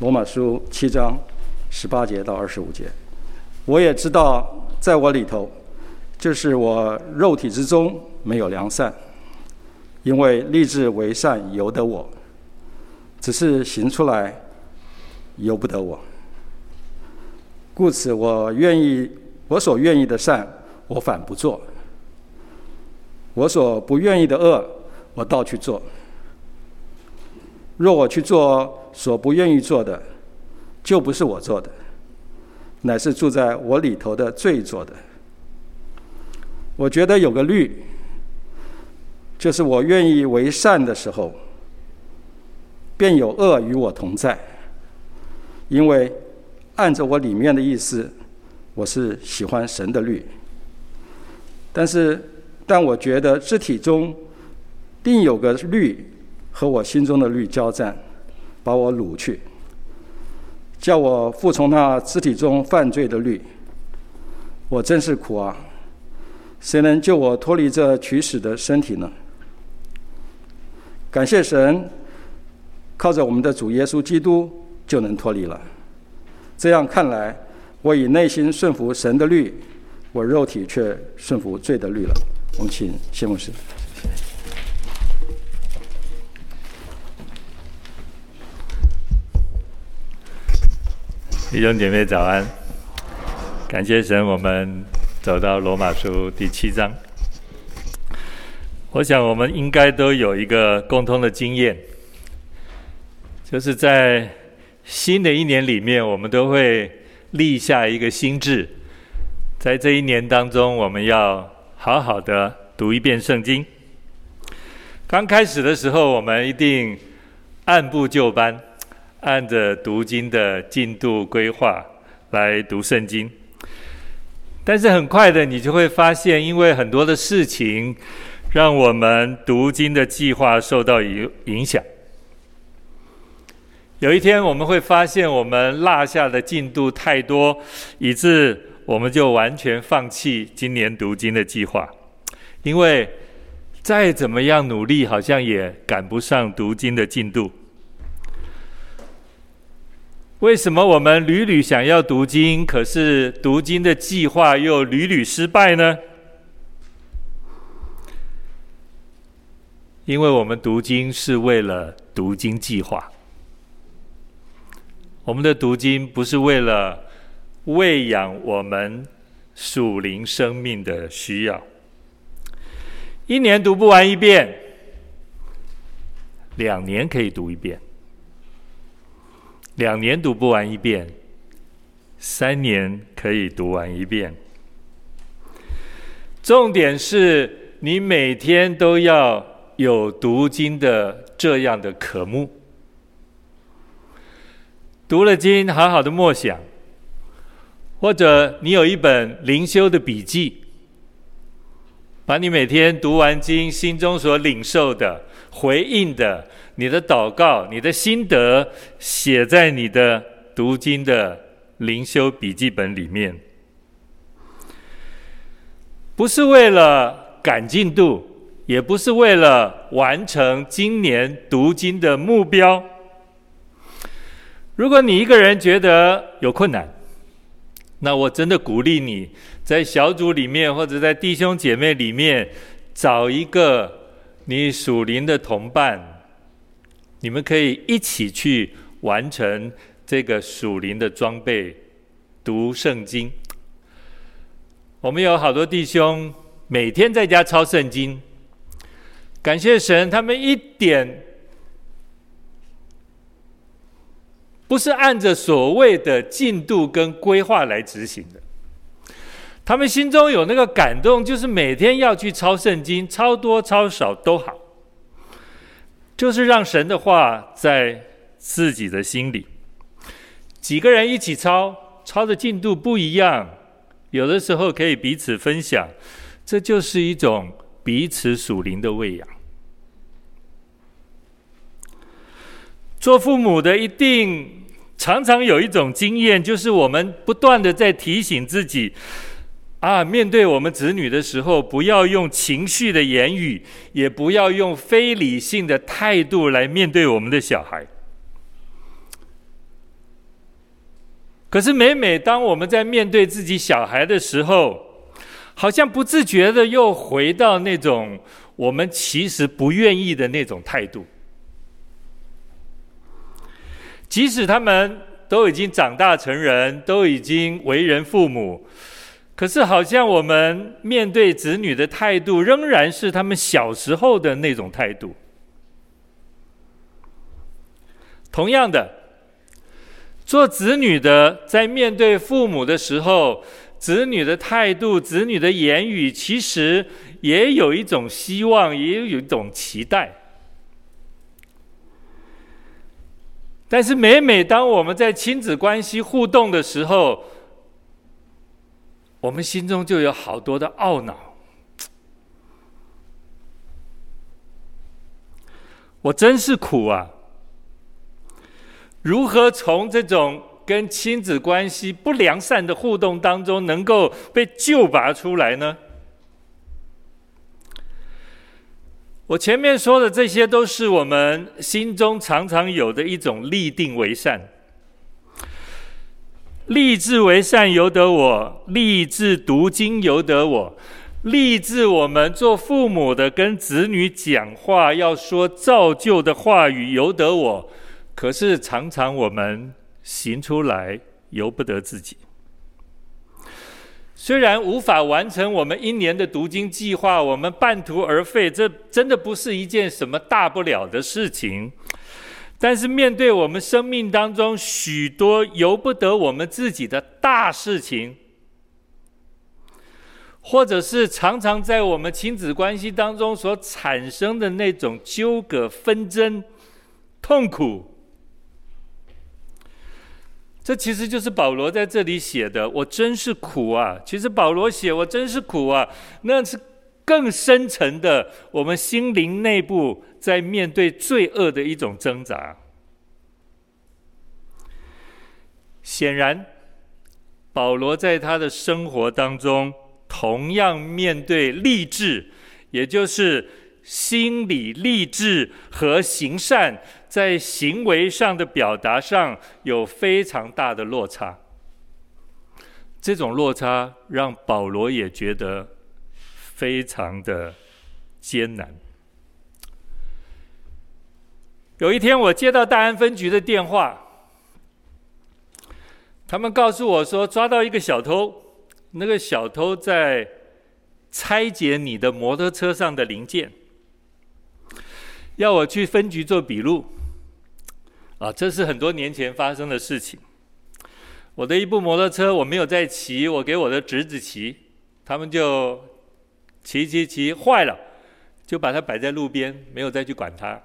罗马书七章十八节到二十五节。我也知道，在我里头，就是我肉体之中没有良善，因为立志为善由得我，只是行出来由不得我。故此，我愿意，我所愿意的善，我反不做；我所不愿意的恶，我倒去做。若我去做所不愿意做的，就不是我做的。乃是住在我里头的罪做的。我觉得有个律，就是我愿意为善的时候，便有恶与我同在。因为按着我里面的意思，我是喜欢神的律。但是，但我觉得肢体中定有个律和我心中的律交战，把我掳去。叫我服从那肢体中犯罪的律，我真是苦啊！谁能救我脱离这取死的身体呢？感谢神，靠着我们的主耶稣基督就能脱离了。这样看来，我以内心顺服神的律，我肉体却顺服罪的律了。我们请谢牧师。弟兄姐妹早安，感谢神，我们走到罗马书第七章。我想我们应该都有一个共通的经验，就是在新的一年里面，我们都会立下一个心志，在这一年当中，我们要好好的读一遍圣经。刚开始的时候，我们一定按部就班。按着读经的进度规划来读圣经，但是很快的，你就会发现，因为很多的事情，让我们读经的计划受到影影响。有一天，我们会发现我们落下的进度太多，以致我们就完全放弃今年读经的计划，因为再怎么样努力，好像也赶不上读经的进度。为什么我们屡屡想要读经，可是读经的计划又屡屡失败呢？因为我们读经是为了读经计划，我们的读经不是为了喂养我们属灵生命的需要。一年读不完一遍，两年可以读一遍。两年读不完一遍，三年可以读完一遍。重点是你每天都要有读经的这样的渴慕。读了经，好好的默想，或者你有一本灵修的笔记，把你每天读完经心中所领受的、回应的。你的祷告、你的心得写在你的读经的灵修笔记本里面，不是为了赶进度，也不是为了完成今年读经的目标。如果你一个人觉得有困难，那我真的鼓励你在小组里面或者在弟兄姐妹里面找一个你属灵的同伴。你们可以一起去完成这个属灵的装备，读圣经。我们有好多弟兄每天在家抄圣经，感谢神，他们一点不是按着所谓的进度跟规划来执行的，他们心中有那个感动，就是每天要去抄圣经，抄多抄少都好。就是让神的话在自己的心里，几个人一起抄，抄的进度不一样，有的时候可以彼此分享，这就是一种彼此属灵的喂养。做父母的一定常常有一种经验，就是我们不断的在提醒自己。啊，面对我们子女的时候，不要用情绪的言语，也不要用非理性的态度来面对我们的小孩。可是每每当我们在面对自己小孩的时候，好像不自觉的又回到那种我们其实不愿意的那种态度。即使他们都已经长大成人，都已经为人父母，可是好像我们面对子女的态度，仍然是他们小时候的那种态度。同样的。做子女的，在面对父母的时候，子女的态度、子女的言语，其实也有一种希望，也有一种期待。但是，每每当我们在亲子关系互动的时候，我们心中就有好多的懊恼。我真是苦啊！如何从这种跟亲子关系不良善的互动当中，能够被救拔出来呢？我前面说的这些，都是我们心中常常有的一种立定为善。立志为善由得我，立志读经由得我，立志我们做父母的跟子女讲话要说造就的话语由得我。可是常常我们行出来由不得自己。虽然无法完成我们一年的读经计划，我们半途而废，这真的不是一件什么大不了的事情。但是面对我们生命当中许多由不得我们自己的大事情，或者是常常在我们亲子关系当中所产生的那种纠葛、纷争、痛苦。这其实就是保罗在这里写的，我真是苦啊！其实保罗写我真是苦啊，那是更深层的，我们心灵内部在面对罪恶的一种挣扎。显然，保罗在他的生活当中同样面对立志，也就是心理立志和行善。在行为上的表达上有非常大的落差，这种落差让保罗也觉得非常的艰难。有一天，我接到大安分局的电话，他们告诉我说抓到一个小偷，那个小偷在拆解你的摩托车上的零件，要我去分局做笔录。啊，这是很多年前发生的事情。我的一部摩托车我没有在骑，我给我的侄子骑，他们就骑骑骑坏了，就把它摆在路边，没有再去管它。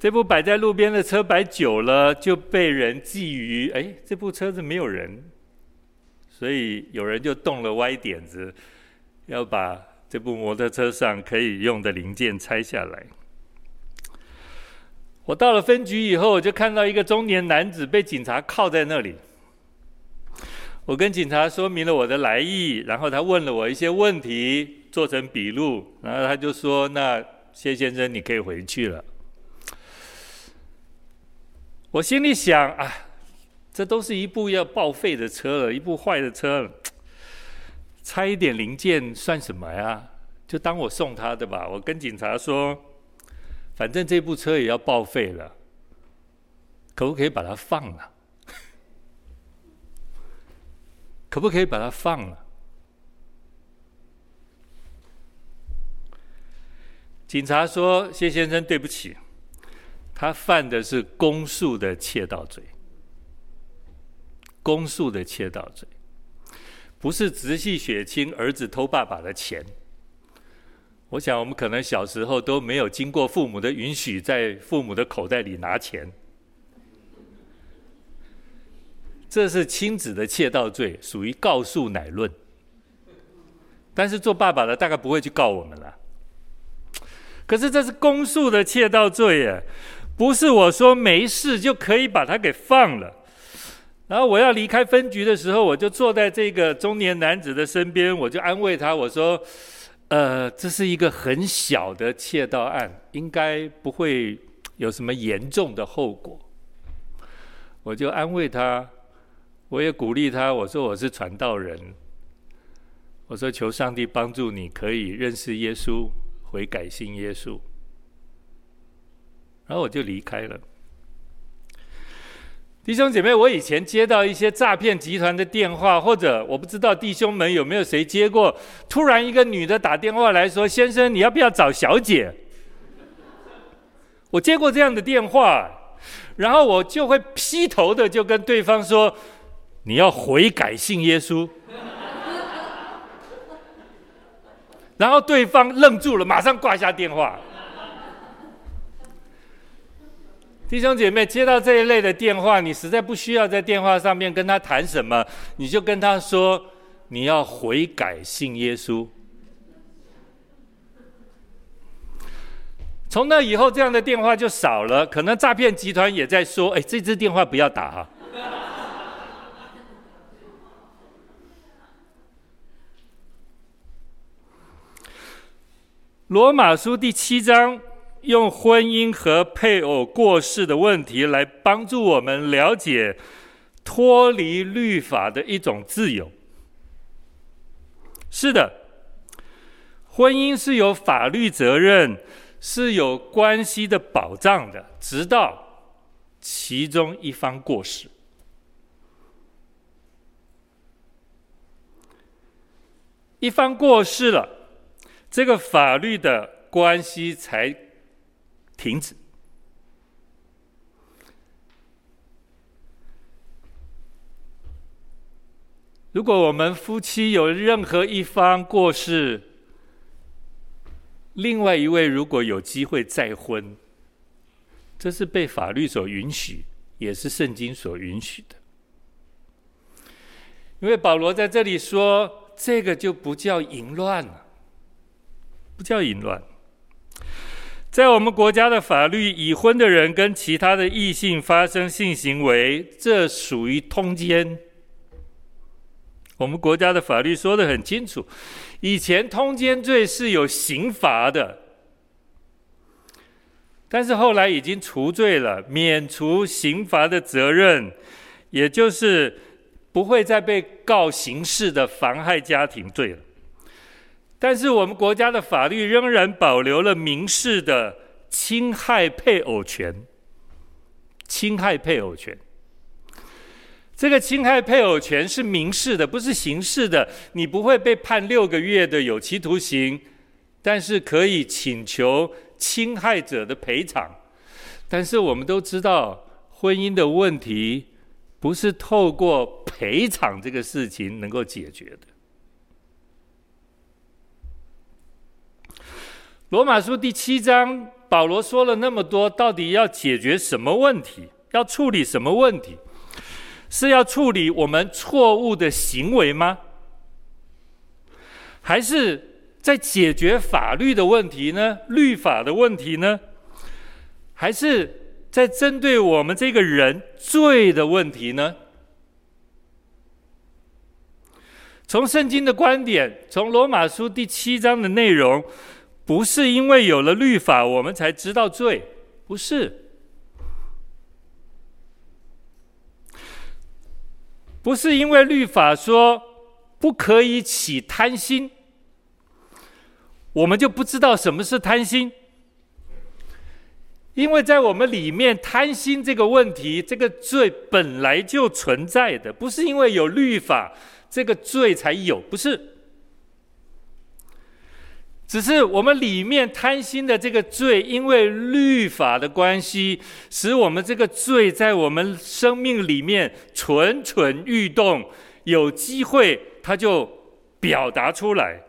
这部摆在路边的车摆久了，就被人觊觎，哎，这部车子没有人，所以有人就动了歪点子，要把这部摩托车上可以用的零件拆下来。我到了分局以后，我就看到一个中年男子被警察铐在那里。我跟警察说明了我的来意，然后他问了我一些问题，做成笔录，然后他就说：“那谢先生，你可以回去了。”我心里想：“啊，这都是一部要报废的车了，一部坏的车了，拆一点零件算什么呀？就当我送他的吧。”我跟警察说。反正这部车也要报废了，可不可以把它放了？可不可以把它放了？警察说：“谢先生，对不起，他犯的是公诉的窃盗罪。公诉的窃盗罪，不是直系血亲儿子偷爸爸的钱。”我想，我们可能小时候都没有经过父母的允许，在父母的口袋里拿钱。这是亲子的窃盗罪，属于告诉乃论。但是做爸爸的大概不会去告我们了。可是这是公诉的窃盗罪耶，不是我说没事就可以把他给放了。然后我要离开分局的时候，我就坐在这个中年男子的身边，我就安慰他，我说。呃，这是一个很小的窃盗案，应该不会有什么严重的后果。我就安慰他，我也鼓励他。我说我是传道人，我说求上帝帮助你，可以认识耶稣，悔改信耶稣。然后我就离开了。弟兄姐妹，我以前接到一些诈骗集团的电话，或者我不知道弟兄们有没有谁接过，突然一个女的打电话来说：“先生，你要不要找小姐？”我接过这样的电话，然后我就会劈头的就跟对方说：“你要悔改信耶稣。”然后对方愣住了，马上挂下电话。弟兄姐妹，接到这一类的电话，你实在不需要在电话上面跟他谈什么，你就跟他说，你要悔改信耶稣。从那以后，这样的电话就少了。可能诈骗集团也在说：“哎，这支电话不要打哈。”罗马书第七章。用婚姻和配偶过世的问题来帮助我们了解脱离律法的一种自由。是的，婚姻是有法律责任，是有关系的保障的，直到其中一方过世。一方过世了，这个法律的关系才。停止。如果我们夫妻有任何一方过世，另外一位如果有机会再婚，这是被法律所允许，也是圣经所允许的。因为保罗在这里说，这个就不叫淫乱了，不叫淫乱。在我们国家的法律，已婚的人跟其他的异性发生性行为，这属于通奸。我们国家的法律说得很清楚，以前通奸罪是有刑罚的，但是后来已经除罪了，免除刑罚的责任，也就是不会再被告刑事的妨害家庭罪了。但是我们国家的法律仍然保留了民事的侵害配偶权。侵害配偶权，这个侵害配偶权是民事的，不是刑事的。你不会被判六个月的有期徒刑，但是可以请求侵害者的赔偿。但是我们都知道，婚姻的问题不是透过赔偿这个事情能够解决的。罗马书第七章，保罗说了那么多，到底要解决什么问题？要处理什么问题？是要处理我们错误的行为吗？还是在解决法律的问题呢？律法的问题呢？还是在针对我们这个人罪的问题呢？从圣经的观点，从罗马书第七章的内容。不是因为有了律法，我们才知道罪，不是。不是因为律法说不可以起贪心，我们就不知道什么是贪心。因为在我们里面，贪心这个问题，这个罪本来就存在的，不是因为有律法，这个罪才有，不是。只是我们里面贪心的这个罪，因为律法的关系，使我们这个罪在我们生命里面蠢蠢欲动，有机会它就表达出来。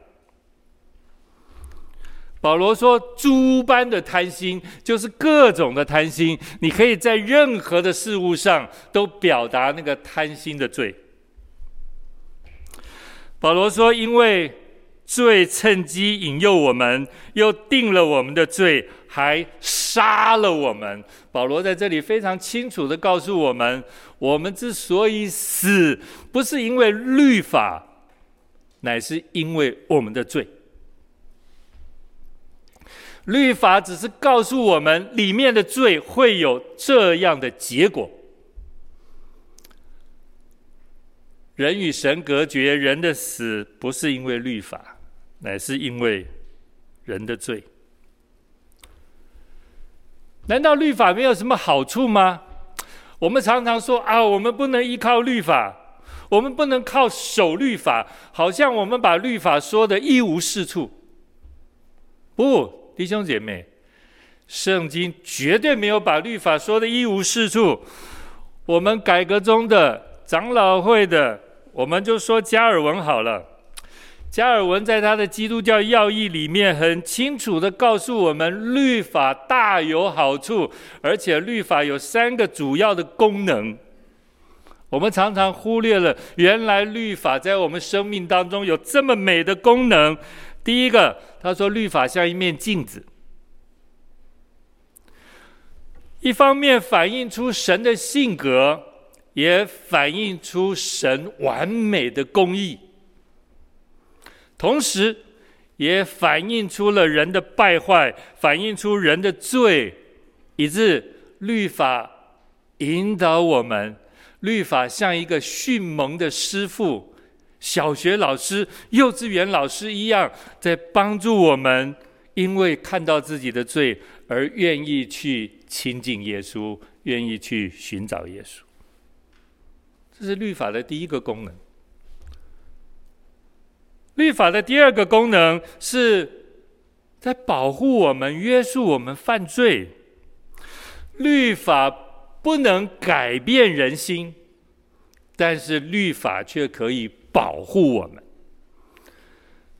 保罗说：“诸般的贪心，就是各种的贪心，你可以在任何的事物上都表达那个贪心的罪。”保罗说：“因为。”罪趁机引诱我们，又定了我们的罪，还杀了我们。保罗在这里非常清楚的告诉我们：我们之所以死，不是因为律法，乃是因为我们的罪。律法只是告诉我们里面的罪会有这样的结果，人与神隔绝，人的死不是因为律法，乃是因为人的罪。难道律法没有什么好处吗？我们常常说啊，我们不能依靠律法，我们不能靠守律法，好像我们把律法说得一无是处。不，弟兄姐妹，圣经绝对没有把律法说得一无是处。我们改革中的长老会的。我们就说加尔文好了。加尔文在他的《基督教要义》里面很清楚地告诉我们，律法大有好处，而且律法有三个主要的功能。我们常常忽略了，原来律法在我们生命当中有这么美的功能。第一个，他说律法像一面镜子，一方面反映出神的性格。也反映出神完美的公义，同时也反映出了人的败坏，反映出人的罪，以致律法引导我们。律法像一个训蒙的师傅，小学老师、幼稚园老师一样，在帮助我们，因为看到自己的罪而愿意去亲近耶稣，愿意去寻找耶稣。这是律法的第一个功能。律法的第二个功能是在保护我们、约束我们犯罪。律法不能改变人心，但是律法却可以保护我们。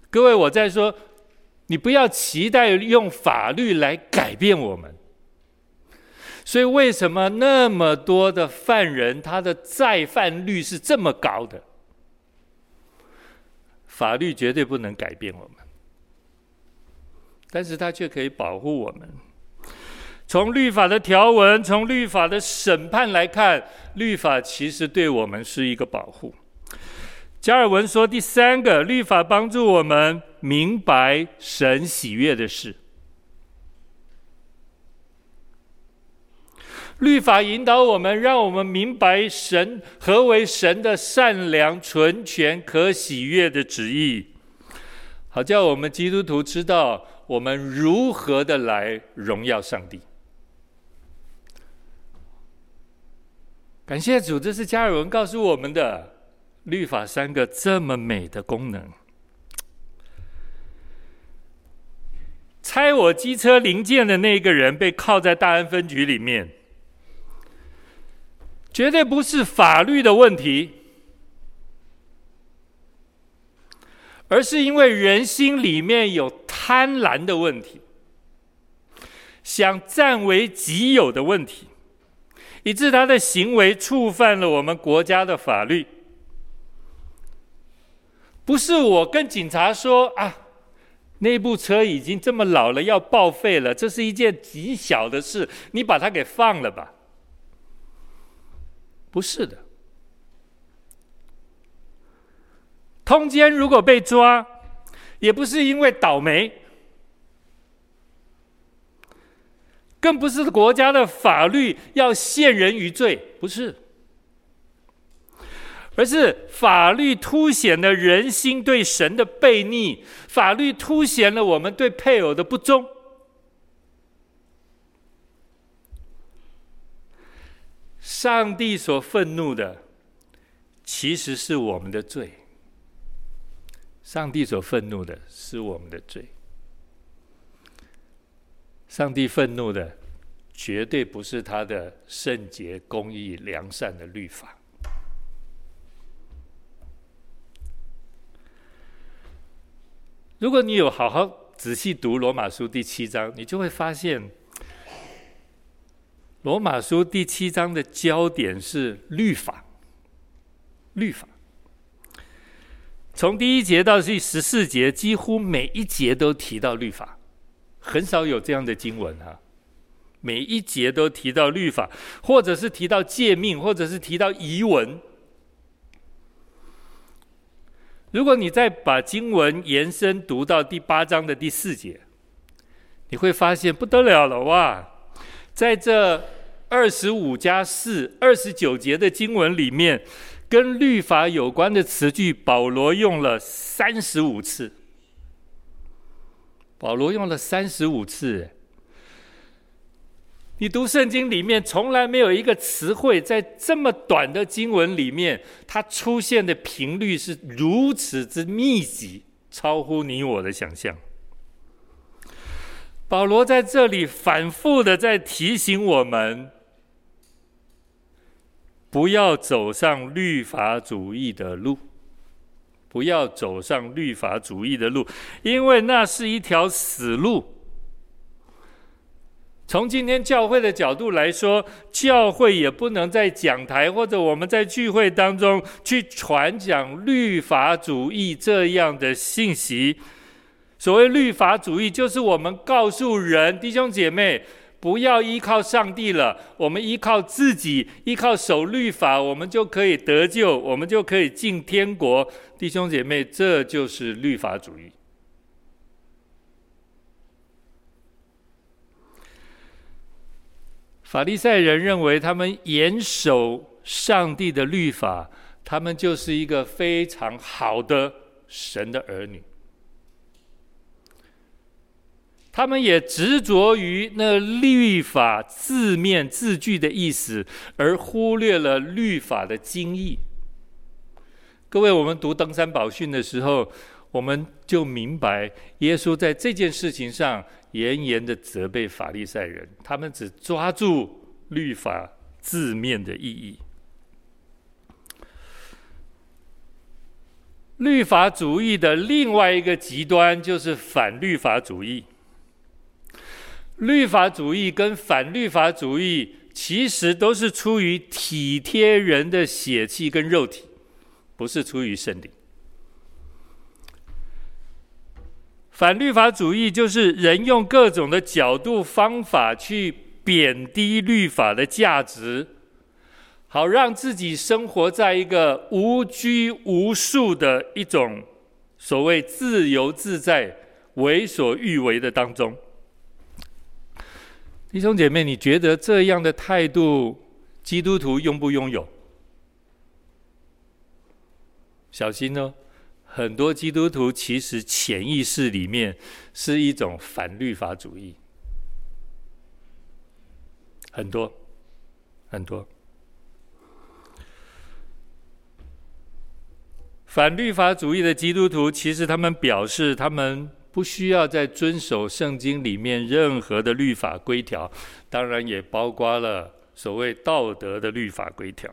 各位，我在说，你不要期待用法律来改变我们。所以，为什么那么多的犯人，他的再犯率是这么高的？法律绝对不能改变我们，但是它却可以保护我们。从律法的条文，从律法的审判来看，律法其实对我们是一个保护。加尔文说，第三个，律法帮助我们明白神喜悦的事。律法引导我们，让我们明白神何为神的善良、纯全、可喜悦的旨意，好叫我们基督徒知道我们如何的来荣耀上帝。感谢主，这是加尔文告诉我们的律法三个这么美的功能。拆我机车零件的那个人被铐在大安分局里面。绝对不是法律的问题，而是因为人心里面有贪婪的问题，想占为己有的问题，以致他的行为触犯了我们国家的法律。不是我跟警察说啊，那部车已经这么老了，要报废了，这是一件极小的事，你把它给放了吧。不是的，通奸如果被抓，也不是因为倒霉，更不是国家的法律要陷人于罪，不是，而是法律凸显了人心对神的悖逆，法律凸显了我们对配偶的不忠。上帝所愤怒的，其实是我们的罪。上帝所愤怒的是我们的罪。上帝愤怒的，绝对不是他的圣洁、公义、良善的律法。如果你有好好仔细读罗马书第七章，你就会发现。罗马书第七章的焦点是律法，律法。从第一节到第十四节，几乎每一节都提到律法，很少有这样的经文啊。每一节都提到律法，或者是提到诫命，或者是提到仪文。如果你再把经文延伸读到第八章的第四节，你会发现不得了了哇！在这二十五加四二十九节的经文里面，跟律法有关的词句，保罗用了三十五次。保罗用了三十五次。你读圣经里面，从来没有一个词汇在这么短的经文里面，它出现的频率是如此之密集，超乎你我的想象。保罗在这里反复的在提醒我们，不要走上律法主义的路，不要走上律法主义的路，因为那是一条死路。从今天教会的角度来说，教会也不能在讲台或者我们在聚会当中去传讲律法主义这样的信息。所谓律法主义，就是我们告诉人，弟兄姐妹，不要依靠上帝了，我们依靠自己，依靠守律法，我们就可以得救，我们就可以进天国。弟兄姐妹，这就是律法主义。法利赛人认为，他们严守上帝的律法，他们就是一个非常好的神的儿女。他们也执着于那律法字面字句的意思，而忽略了律法的精义。各位，我们读登山宝训的时候，我们就明白，耶稣在这件事情上。严严的责备法利赛人，他们只抓住律法字面的意义。律法主义的另外一个极端就是反律法主义。律法主义跟反律法主义其实都是出于体贴人的血气跟肉体，不是出于圣灵。反律法主义就是人用各种的角度方法去贬低律法的价值，好让自己生活在一个无拘无束的一种所谓自由自在、为所欲为的当中。弟兄姐妹，你觉得这样的态度，基督徒拥不拥有？小心哦。很多基督徒其实潜意识里面是一种反律法主义，很多很多反律法主义的基督徒，其实他们表示他们不需要再遵守圣经里面任何的律法规条，当然也包括了所谓道德的律法规条。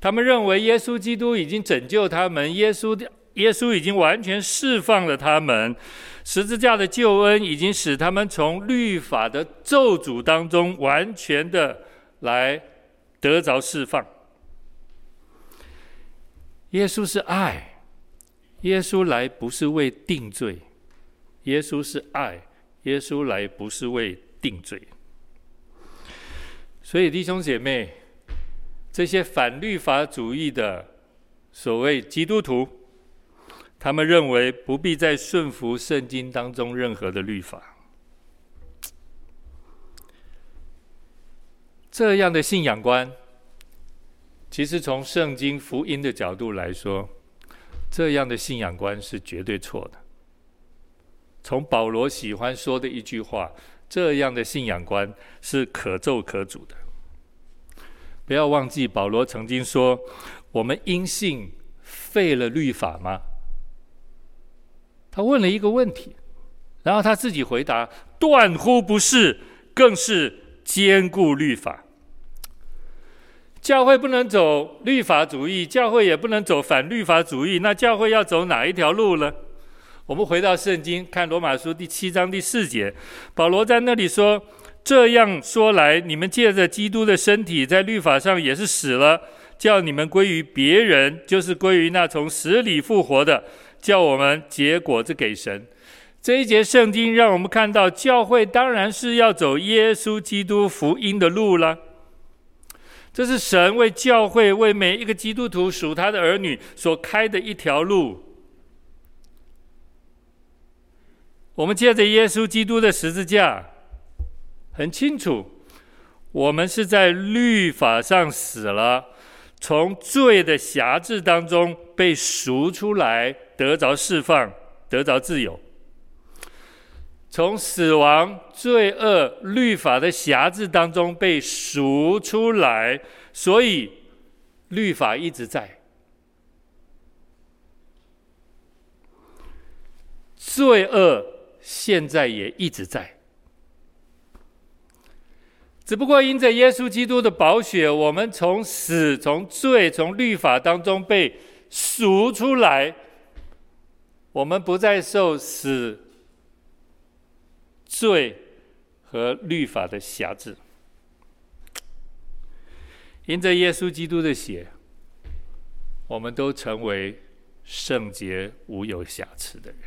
他们认为耶稣基督已经拯救他们，耶稣耶稣已经完全释放了他们，十字架的救恩已经使他们从律法的咒诅当中完全的来得着释放。耶稣是爱，耶稣来不是为定罪，耶稣是爱，耶稣来不是为定罪。所以弟兄姐妹。这些反律法主义的所谓基督徒，他们认为不必再顺服圣经当中任何的律法。这样的信仰观，其实从圣经福音的角度来说，这样的信仰观是绝对错的。从保罗喜欢说的一句话，这样的信仰观是可咒可诅的。不要忘记，保罗曾经说：“我们因信废了律法吗？”他问了一个问题，然后他自己回答：“断乎不是，更是坚固律法。”教会不能走律法主义，教会也不能走反律法主义，那教会要走哪一条路呢？我们回到圣经，看罗马书第七章第四节，保罗在那里说。这样说来，你们借着基督的身体，在律法上也是死了，叫你们归于别人，就是归于那从死里复活的，叫我们结果子给神。这一节圣经让我们看到，教会当然是要走耶稣基督福音的路了。这是神为教会、为每一个基督徒属他的儿女所开的一条路。我们借着耶稣基督的十字架。很清楚，我们是在律法上死了，从罪的辖制当中被赎出来，得着释放，得着自由；从死亡、罪恶、律法的辖制当中被赎出来，所以律法一直在，罪恶现在也一直在。只不过因着耶稣基督的宝血，我们从死、从罪、从律法当中被赎出来，我们不再受死、罪和律法的辖制。因着耶稣基督的血，我们都成为圣洁、无有瑕疵的人。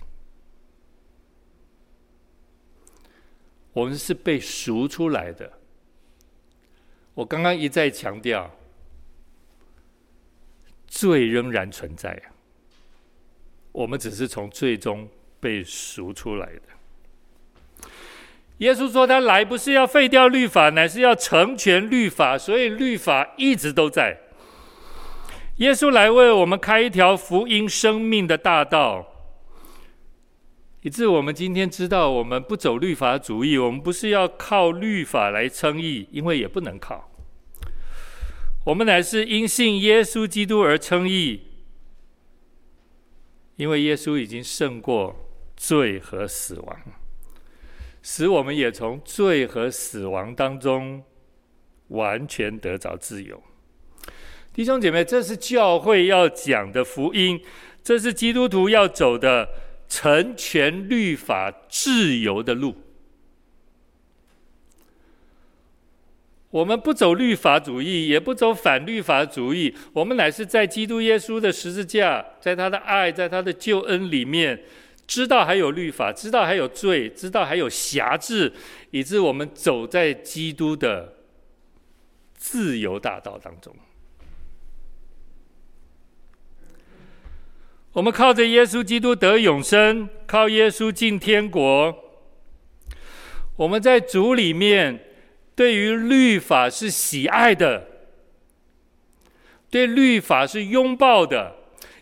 我们是被赎出来的。我刚刚一再强调，罪仍然存在，我们只是从罪中被赎出来的。耶稣说：“他来不是要废掉律法，乃是要成全律法，所以律法一直都在。耶稣来为我们开一条福音生命的大道。”以致我们今天知道，我们不走律法主义，我们不是要靠律法来称义，因为也不能靠。我们乃是因信耶稣基督而称义，因为耶稣已经胜过罪和死亡，使我们也从罪和死亡当中完全得着自由。弟兄姐妹，这是教会要讲的福音，这是基督徒要走的。成全律法自由的路，我们不走律法主义，也不走反律法主义，我们乃是在基督耶稣的十字架，在他的爱，在他的救恩里面，知道还有律法，知道还有罪，知道还有辖制，以致我们走在基督的自由大道当中。我们靠着耶稣基督得永生，靠耶稣进天国。我们在主里面，对于律法是喜爱的，对律法是拥抱的，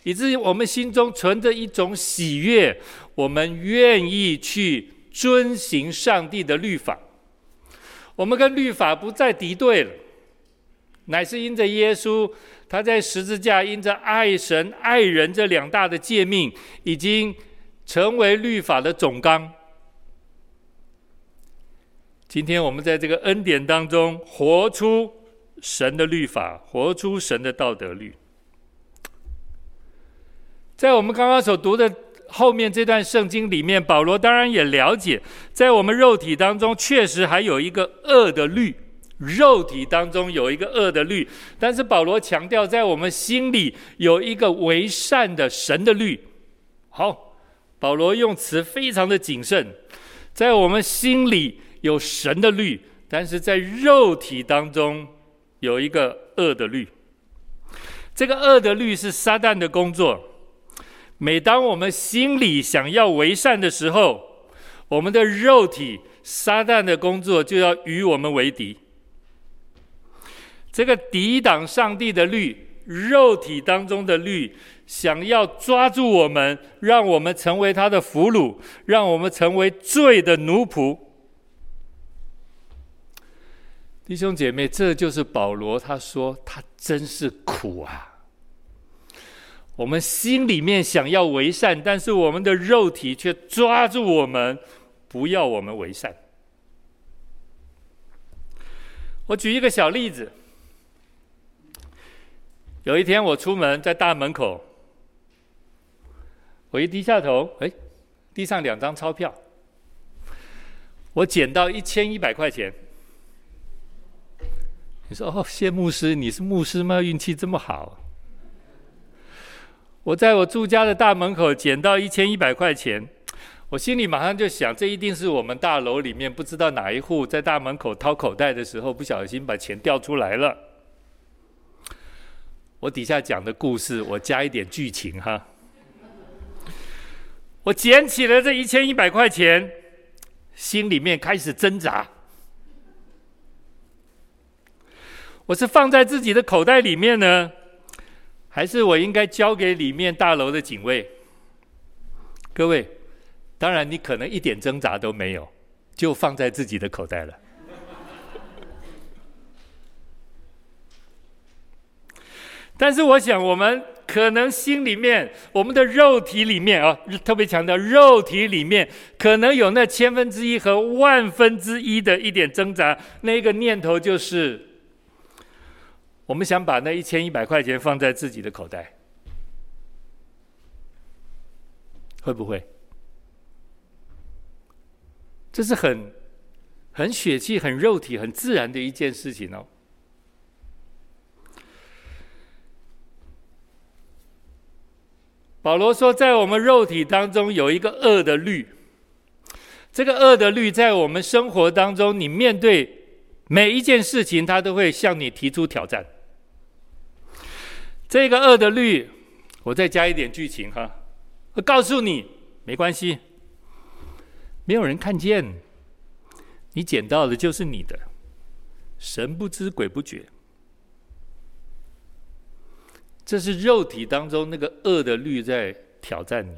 以至于我们心中存着一种喜悦，我们愿意去遵行上帝的律法。我们跟律法不再敌对了，乃是因着耶稣。他在十字架因着爱神爱人这两大的诫命，已经成为律法的总纲。今天我们在这个恩典当中，活出神的律法，活出神的道德律。在我们刚刚所读的后面这段圣经里面，保罗当然也了解，在我们肉体当中，确实还有一个恶的律。肉体当中有一个恶的律，但是保罗强调，在我们心里有一个为善的神的律。好，保罗用词非常的谨慎，在我们心里有神的律，但是在肉体当中有一个恶的律。这个恶的律是撒旦的工作。每当我们心里想要为善的时候，我们的肉体撒旦的工作就要与我们为敌。这个抵挡上帝的律，肉体当中的律，想要抓住我们，让我们成为他的俘虏，让我们成为罪的奴仆。弟兄姐妹，这就是保罗他说他真是苦啊！我们心里面想要为善，但是我们的肉体却抓住我们，不要我们为善。我举一个小例子。有一天我出门，在大门口，我一低下头，哎，地上两张钞票，我捡到一千一百块钱。你说哦，谢牧师，你是牧师吗？运气这么好。我在我住家的大门口捡到一千一百块钱，我心里马上就想，这一定是我们大楼里面不知道哪一户在大门口掏口袋的时候，不小心把钱掉出来了。我底下讲的故事，我加一点剧情哈。我捡起了这一千一百块钱，心里面开始挣扎。我是放在自己的口袋里面呢，还是我应该交给里面大楼的警卫？各位，当然你可能一点挣扎都没有，就放在自己的口袋了。但是我想，我们可能心里面，我们的肉体里面啊，特别强调肉体里面，可能有那千分之一和万分之一的一点挣扎。那个念头就是。我们想把那一千一百块钱放在自己的口袋，会不会？这是很、很血气、很肉体、很自然的一件事情哦。保罗说，在我们肉体当中有一个恶的律，这个恶的律在我们生活当中，你面对每一件事情，他都会向你提出挑战。这个恶的律，我再加一点剧情哈，我告诉你，没关系，没有人看见，你捡到的就是你的，神不知鬼不觉。这是肉体当中那个恶的律在挑战你。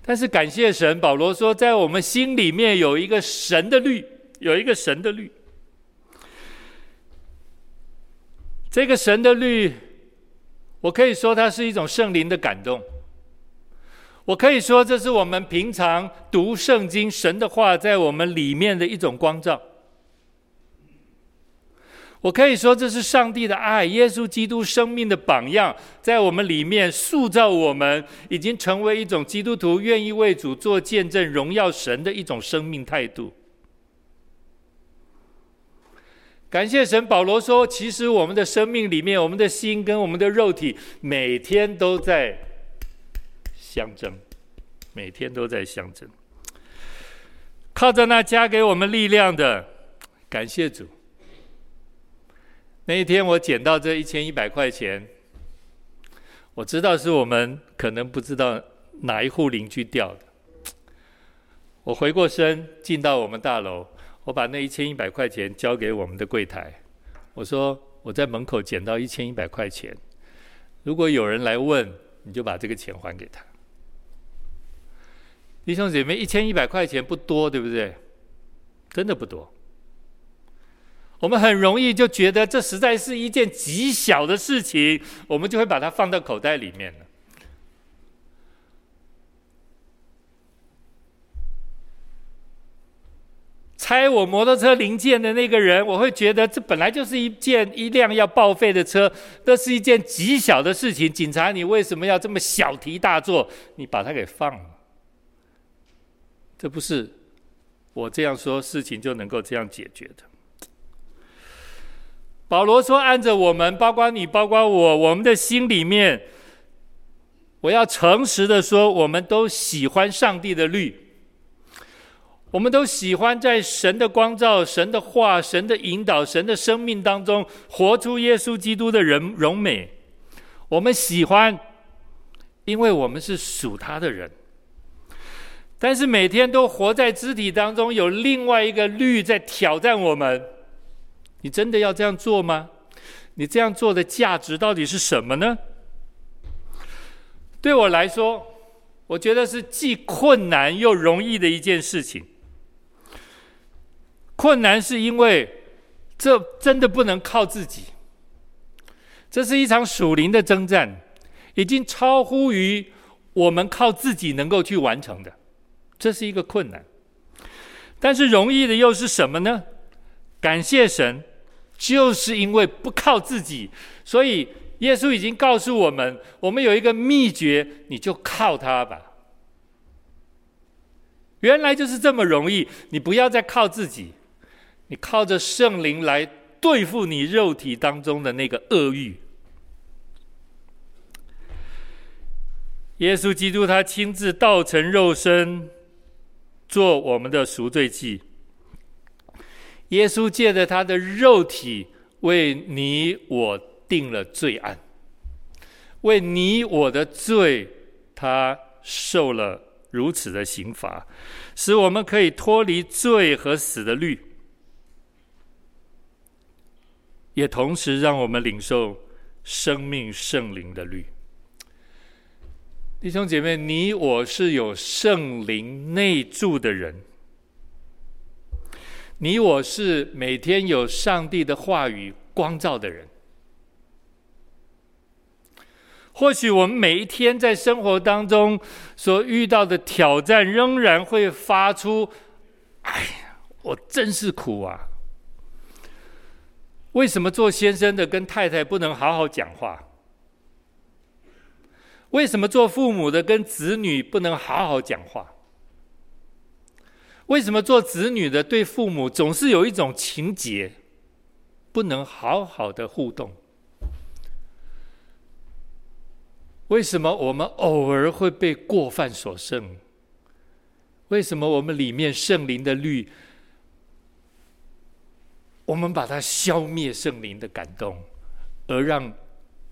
但是感谢神，保罗说，在我们心里面有一个神的律，有一个神的律。这个神的律，我可以说它是一种圣灵的感动。我可以说这是我们平常读圣经、神的话在我们里面的一种光照。我可以说这是上帝的爱，耶稣基督生命的榜样，在我们里面塑造我们，已经成为一种基督徒愿意为主做见证、荣耀神的一种生命态度。感谢神，保罗说：“其实我们的生命里面，我们的心跟我们的肉体每天都在相争，每天都在相争。靠着那加给我们力量的，感谢主。那一天我捡到这一千一百块钱，我知道是我们可能不知道哪一户邻居掉的。我回过身进到我们大楼。”我把那一千一百块钱交给我们的柜台，我说我在门口捡到一千一百块钱，如果有人来问，你就把这个钱还给他。弟兄姐妹，一千一百块钱不多，对不对？真的不多。我们很容易就觉得这实在是一件极小的事情，我们就会把它放到口袋里面了。拆我摩托车零件的那个人，我会觉得这本来就是一件一辆要报废的车，这是一件极小的事情。警察，你为什么要这么小题大做？你把它给放了，这不是我这样说事情就能够这样解决的。保罗说：“按着我们，包括你，包括我，我们的心里面，我要诚实的说，我们都喜欢上帝的律。”我们都喜欢在神的光照、神的话、神的引导、神的生命当中活出耶稣基督的人荣美。我们喜欢，因为我们是属他的人。但是每天都活在肢体当中，有另外一个律在挑战我们。你真的要这样做吗？你这样做的价值到底是什么呢？对我来说，我觉得是既困难又容易的一件事情。困难是因为这真的不能靠自己，这是一场属灵的征战，已经超乎于我们靠自己能够去完成的，这是一个困难。但是容易的又是什么呢？感谢神，就是因为不靠自己，所以耶稣已经告诉我们，我们有一个秘诀，你就靠他吧。原来就是这么容易，你不要再靠自己。你靠着圣灵来对付你肉体当中的那个恶欲。耶稣基督他亲自道成肉身，做我们的赎罪祭。耶稣借着他的肉体为你我定了罪案，为你我的罪，他受了如此的刑罚，使我们可以脱离罪和死的律。也同时让我们领受生命圣灵的律。弟兄姐妹，你我是有圣灵内住的人，你我是每天有上帝的话语光照的人。或许我们每一天在生活当中所遇到的挑战，仍然会发出：“哎呀，我真是苦啊！为什么做先生的跟太太不能好好讲话？为什么做父母的跟子女不能好好讲话？为什么做子女的对父母总是有一种情结，不能好好的互动？”为什么我们偶尔会被过犯所胜？为什么我们里面圣灵的律，我们把它消灭圣灵的感动，而让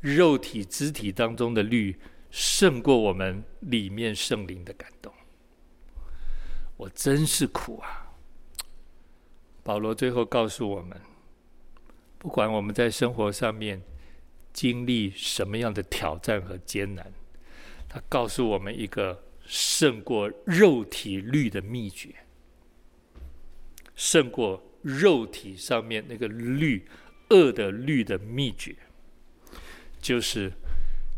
肉体肢体当中的律胜过我们里面圣灵的感动？我真是苦啊！保罗最后告诉我们，不管我们在生活上面，经历什么样的挑战和艰难，他告诉我们一个胜过肉体律的秘诀，胜过肉体上面那个律恶的律的秘诀，就是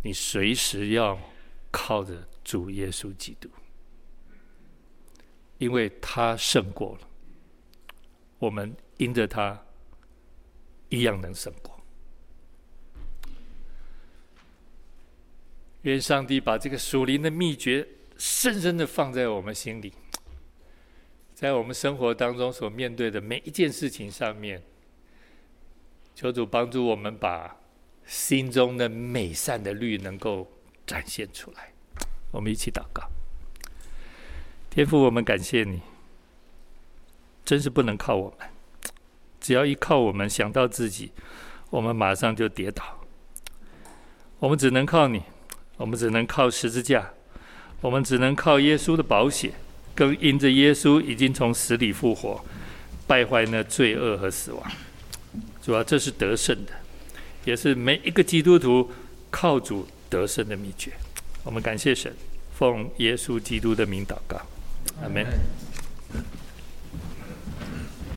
你随时要靠着主耶稣基督，因为他胜过了，我们因着他一样能胜过。愿上帝把这个属灵的秘诀深深的放在我们心里，在我们生活当中所面对的每一件事情上面，求主帮助我们把心中的美善的律能够展现出来。我们一起祷告，天父，我们感谢你，真是不能靠我们，只要一靠我们想到自己，我们马上就跌倒，我们只能靠你。我们只能靠十字架，我们只能靠耶稣的保险，更因着耶稣已经从死里复活，败坏那罪恶和死亡。主要这是得胜的，也是每一个基督徒靠主得胜的秘诀。我们感谢神，奉耶稣基督的名祷告，阿门。